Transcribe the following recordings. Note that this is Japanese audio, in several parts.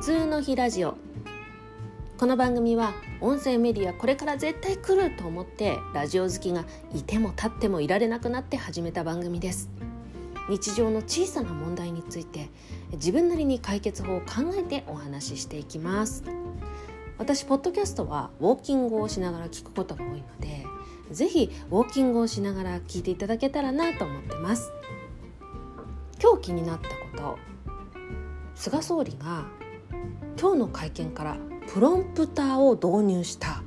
通の日ラジオ。この番組は音声メディアこれから絶対来ると思ってラジオ好きがいても立ってもいられなくなって始めた番組です。日常の小さな問題について自分なりに解決法を考えてお話ししていきます。私ポッドキャストはウォーキングをしながら聞くことが多いのでぜひウォーキングをしながら聞いていただけたらなと思ってます。今日気になったこと。菅総理が今日の会見からプロンプターを導入した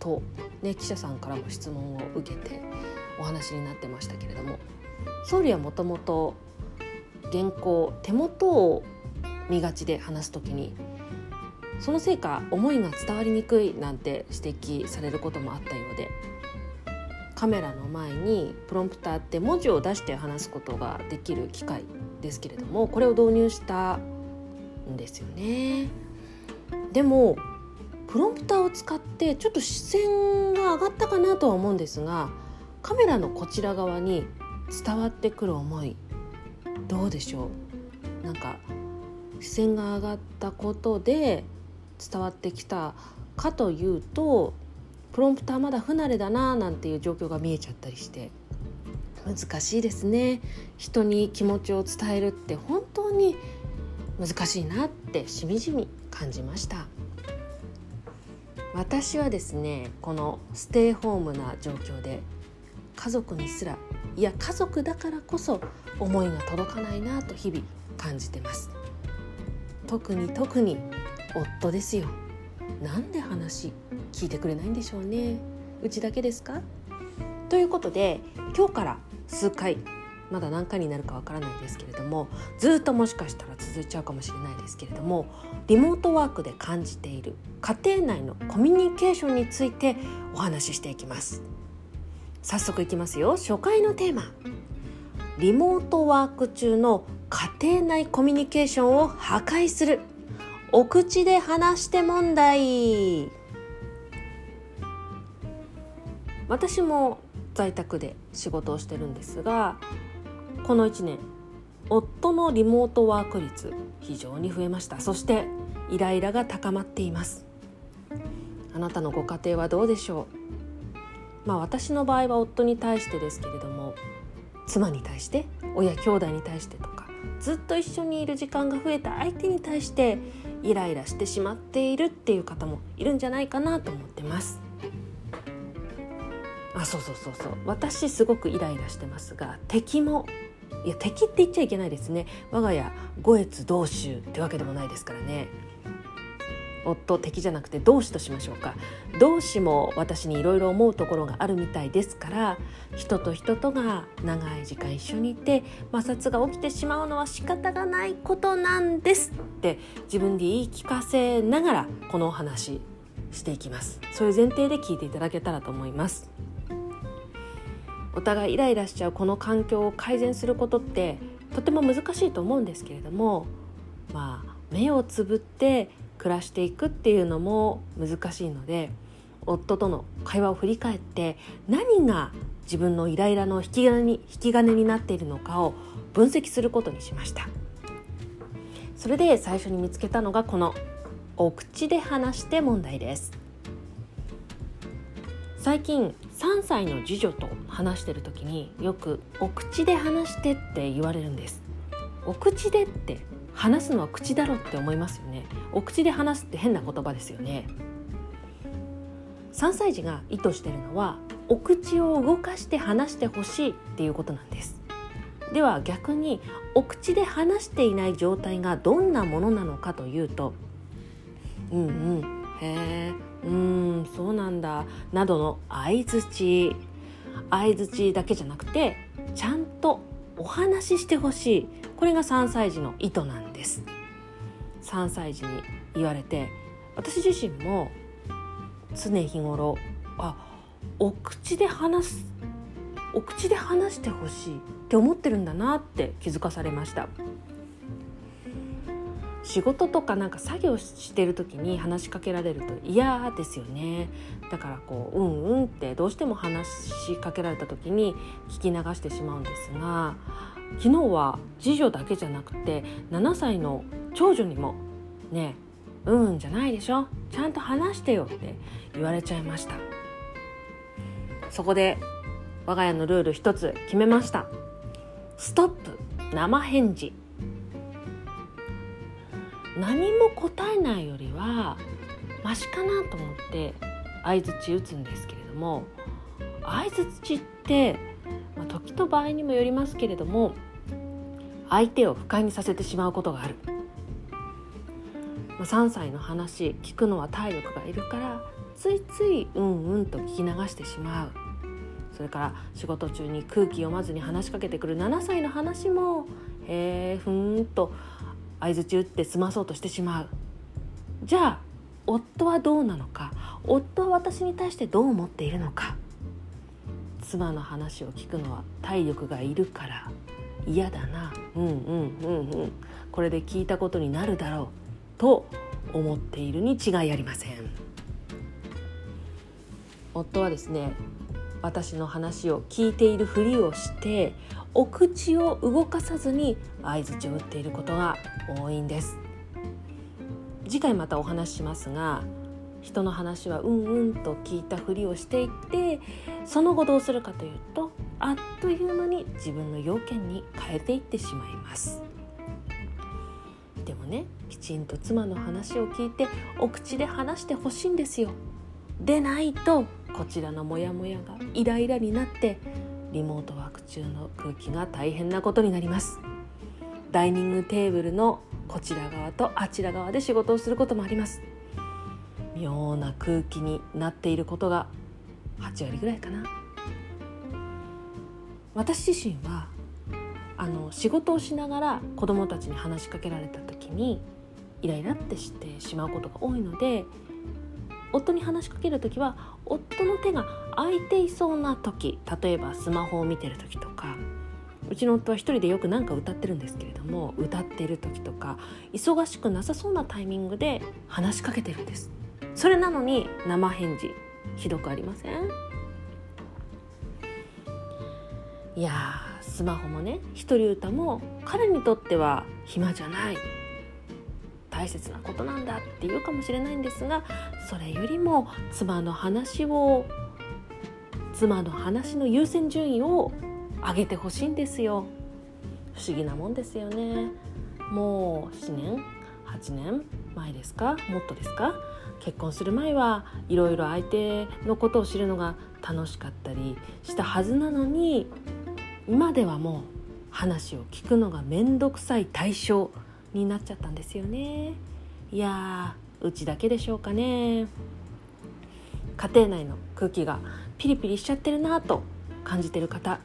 と、ね、記者さんからも質問を受けてお話になってましたけれども総理はもともと原稿手元を見がちで話す時にそのせいか思いが伝わりにくいなんて指摘されることもあったようでカメラの前にプロンプターって文字を出して話すことができる機械ですけれどもこれを導入したんですよね。でもプロンプターを使ってちょっと視線が上がったかなとは思うんですがカメラのこちら側に伝わってくる思いどうでしょう？なんか視線が上がったことで伝わってきたかというとプロンプターまだ不慣れだななんていう状況が見えちゃったりして難しいですね人に気持ちを伝えるって本当に難しいなってしみじみ感じました。私はですねこのステイホームな状況で家族にすらいや家族だからこそ思いが届かないなと日々感じてます。特に特に夫ですよ。なんで話聞いてくれないんでしょうね。うちだけですか？ということで今日から数回まだ何回になるかわからないですけれどもずっともしかしたら続いちゃうかもしれないですけれどもリモートワークで感じている家庭内のコミュニケーションについてお話ししていきます。早速いきますよ。初回のテーマ。リモートワーク中の家庭内コミュニケーションを破壊する。お口で話して問題。私も在宅で仕事をしてるんですがこの1年夫のリモートワーク率非常に増えました。そしてイライラが高まっています。あなたのご家庭はどうでしょう？まあ私の場合は夫に対してですけれども妻に対して親兄弟に対してとかずっと一緒にいる時間が増えた。相手に対してイライラしてしまっているっていう方もいるんじゃないかなと思ってます。あそうそうそうそう。私すごくイライラしてますが敵もいや敵って言っちゃいけないですね。我が家五越同州ってわけでもないですからね。夫敵じゃなくて同志としましょうか。同志も私にいろいろ思うところがあるみたいですから人と人とが長い時間一緒にいて摩擦が起きてしまうのは仕方がないことなんですって自分で言い聞かせながらこのお話していきます。そういう前提で聞いていただけたらと思います。お互いイライラしちゃうこの環境を改善することってとても難しいと思うんですけれどもまあ目をつぶって暮らしていくっていうのも難しいので夫との会話を振り返って何が自分のイライラの引き金に引き金になっているのかを分析することにしました。それで最初に見つけたのがこの「お口で話して問題」です。最近3歳の次女と話してる時によく「お口で話して」って言われるんです。お口でって話すのは口だろって思いますよね。お口で話すって変な言葉ですよね。3歳児が意図してるのはお口を動かして話してほしいっていうことなんです。では逆にお口で話していない状態がどんなものなのかというとうんうんへえそうなんだなどの相づち相づちだけじゃなくてちゃんとお話ししてほしい。これが3歳児の意図なんです。3歳児に言われて私自身も常日頃あお口で話すお口で話してほしいって思ってるんだなって気づかされました。仕事とかなんか作業してる時に話しかけられると嫌ですよね。だからこううんうんってどうしても話しかけられた時に聞き流してしまうんですが昨日は次女だけじゃなくて7歳の長女にも「ねえうんうんじゃないでしょちゃんと話してよ」って言われちゃいました。そこで我が家のルール一つ決めました。ストップ。生返事。何も答えないよりはマシかなと思って相づち打つんですけれども相づちって、まあ、時と場合にもよりますけれども相手を不快にさせてしまうことがある、まあ、3歳の話聞くのは体力がいるからついついうんうんと聞き流してしまう。それから仕事中に空気読まずに話しかけてくる7歳の話もへえふんと相づち打って済まそうとしてしまう。じゃあ夫はどうなのか？夫は私に対してどう思っているのか？妻の話を聞くのは体力がいるから。嫌だな。うんうんうんうん。これで聞いたことになるだろうと思っているに違いありません。夫はですね私の話を聞いているふりをしてお口を動かさずに相槌を打っていることが多いんです。次回またお話ししますが人の話はうんうんと聞いたふりをしていってその後どうするかというとあっという間に自分の要件に変えていってしまいます。でもねきちんと妻の話を聞いてお口で話してほしいんですよ。でないとこちらのモヤモヤがイライラになってリモートワーク中の空気が大変なことになります。ダイニングテーブルのこちら側とあちら側で仕事をすることもあります。妙な空気になっていることが8割ぐらいかな。私自身はあの仕事をしながら子どもたちに話しかけられた時にイライラってしてしまうことが多いので夫に話しかける時は夫の手が空いていそうな時例えばスマホを見てる時とかうちの夫は一人でよく何か歌ってるんですけれども歌ってる時とか忙しくなさそうなタイミングで話しかけてるんです。それなのに生返事ひどくありません？いやスマホもね一人歌も彼にとっては暇じゃない。大切なことなんだって言うかもしれないんですがそれよりも妻の話を妻の話の優先順位を上げてほしいんですよ。不思議なもんですよね。もう7年8年前ですか？もっとですか？結婚する前はいろいろ相手のことを知るのが楽しかったりしたはずなのに今ではもう話を聞くのが面倒くさい対象。になっちゃったんですよね。いやうちだけでしょうかね。家庭内の空気がピリピリしちゃってるなと感じてる方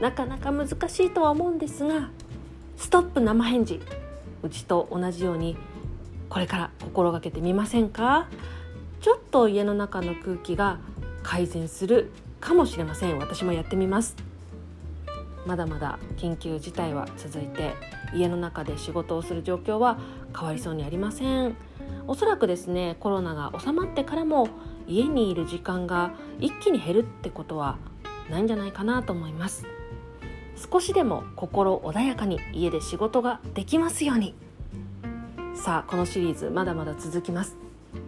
なかなか難しいとは思うんですがストップ生返事。うちと同じようにこれから心がけてみませんか？ちょっと家の中の空気が改善するかもしれません。私もやってみます。まだまだ緊急事態は続いて家の中で仕事をする状況は変わりそうにありません。おそらくですねコロナが収まってからも家にいる時間が一気に減るってことはないんじゃないかなと思います。少しでも心穏やかに家で仕事ができますように。さあこのシリーズまだまだ続きます。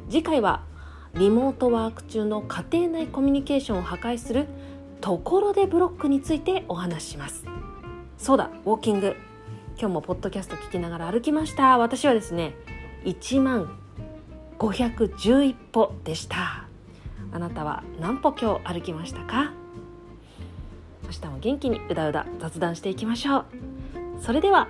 次回はリモートワーク中の家庭内コミュニケーションを破壊するところでブロックについてお話しします。そうだウォーキング。今日もポッドキャスト聞きながら歩きました。私はですね1万511歩でした。あなたは何歩今日歩きましたか？明日も元気にうだうだ雑談していきましょう。それでは